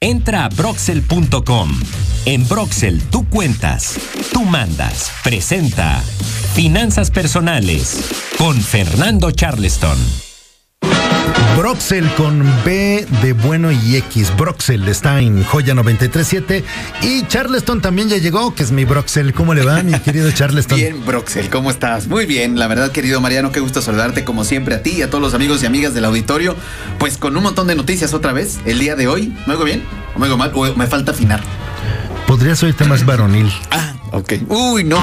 Entra a broxel.com. En Broxel tú cuentas, tú mandas. Presenta Finanzas Personales con Fernando Charleston. Broxel con B de bueno y X. Broxel está en Joya 937 y Charleston también ya llegó, que es mi Broxel. ¿Cómo le va, mi querido Charleston? Bien, Broxel, ¿cómo estás? Muy bien, la verdad, querido Mariano, qué gusto saludarte como siempre a ti y a todos los amigos y amigas del auditorio. Pues con un montón de noticias otra vez el día de hoy. ¿Me oigo bien? ¿O me oigo mal? ¿O me falta afinar? Podrías oírte más varonil. Ah, ok. Uy, no.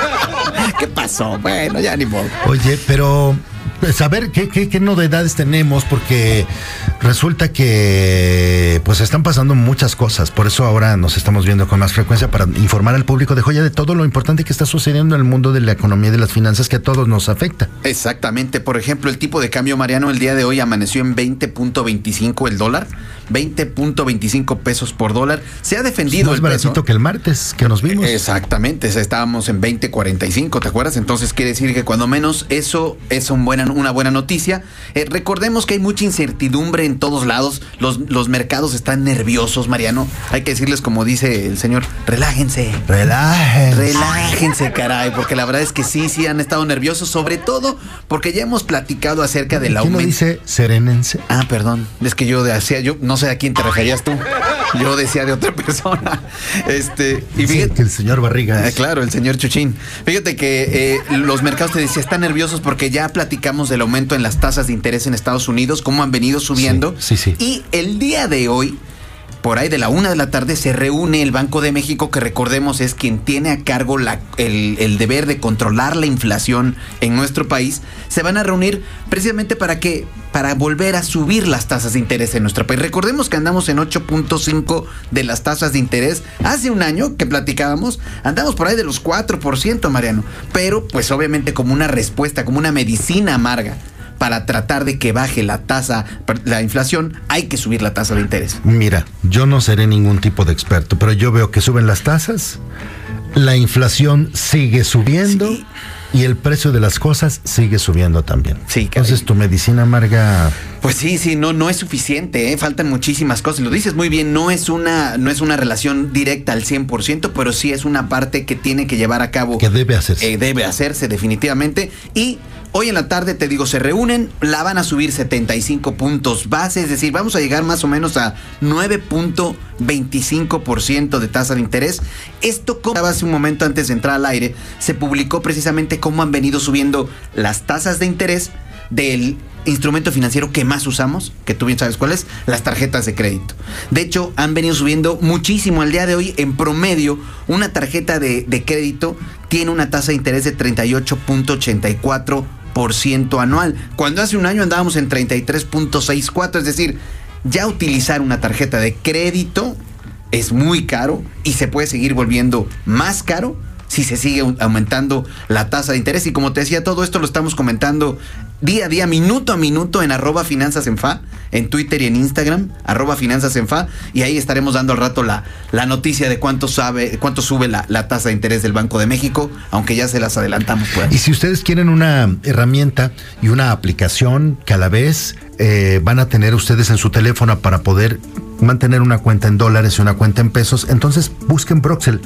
¿Qué pasó? Bueno, ya ni modo. Oye, pero saber pues, qué, qué, qué, novedades tenemos, porque resulta que pues están pasando muchas cosas. Por eso ahora nos estamos viendo con más frecuencia para informar al público de joya de todo lo importante que está sucediendo en el mundo de la economía y de las finanzas que a todos nos afecta. Exactamente. Por ejemplo, el tipo de cambio mariano el día de hoy amaneció en 20.25 el dólar. 20.25 pesos por dólar. Se ha defendido más el baratito peso. que el martes que nos vimos. Exactamente, estábamos en 20.45, ¿te acuerdas? Entonces quiere decir que cuando menos eso es un buena, una buena noticia. Eh, recordemos que hay mucha incertidumbre en todos lados. Los, los mercados están nerviosos, Mariano. Hay que decirles, como dice el señor, relájense. Relájense. Relájense, caray, porque la verdad es que sí, sí han estado nerviosos, sobre todo porque ya hemos platicado acerca del aumento. ¿Quién dice serenense? Ah, perdón, es que yo decía, yo no sé a quién te referías tú. Yo decía de otra persona. Este, y fíjate, sí, que el señor Barriga. Eh, claro, el señor Chuchín. Fíjate que eh, los mercados te decía están nerviosos porque ya platicamos del aumento en las tasas de interés en Estados Unidos, cómo han venido subiendo. Sí, sí, sí. Y el día de hoy, por ahí de la una de la tarde, se reúne el Banco de México, que recordemos es quien tiene a cargo la, el, el, deber de controlar la inflación en nuestro país. Se van a reunir precisamente para que para volver a subir las tasas de interés en nuestro país. Recordemos que andamos en 8.5 de las tasas de interés. Hace un año que platicábamos, andamos por ahí de los 4%, Mariano. Pero pues obviamente como una respuesta, como una medicina amarga para tratar de que baje la tasa, la inflación, hay que subir la tasa de interés. Mira, yo no seré ningún tipo de experto, pero yo veo que suben las tasas, la inflación sigue subiendo. Sí y el precio de las cosas sigue subiendo también. Sí, Entonces tu medicina amarga. Pues sí, sí, no, no es suficiente, ¿eh? faltan muchísimas cosas. Lo dices muy bien, no es una, no es una relación directa al 100%, pero sí es una parte que tiene que llevar a cabo. Que debe hacerse. Eh, debe hacerse definitivamente. Y Hoy en la tarde, te digo, se reúnen, la van a subir 75 puntos base, es decir, vamos a llegar más o menos a 9.25% de tasa de interés. Esto, como hace un momento antes de entrar al aire, se publicó precisamente cómo han venido subiendo las tasas de interés del instrumento financiero que más usamos, que tú bien sabes cuál es, las tarjetas de crédito. De hecho, han venido subiendo muchísimo al día de hoy. En promedio, una tarjeta de, de crédito tiene una tasa de interés de 38.84 ciento anual. Cuando hace un año andábamos en 33.64, es decir, ya utilizar una tarjeta de crédito es muy caro y se puede seguir volviendo más caro si se sigue aumentando la tasa de interés. Y como te decía, todo esto lo estamos comentando día a día, minuto a minuto en arroba finanzas en fa, en Twitter y en Instagram, arroba finanzas en fa, y ahí estaremos dando al rato la, la noticia de cuánto sabe, cuánto sube la, la, tasa de interés del Banco de México, aunque ya se las adelantamos. Pues. Y si ustedes quieren una herramienta y una aplicación que a la vez eh, van a tener ustedes en su teléfono para poder mantener una cuenta en dólares y una cuenta en pesos, entonces busquen Broxel.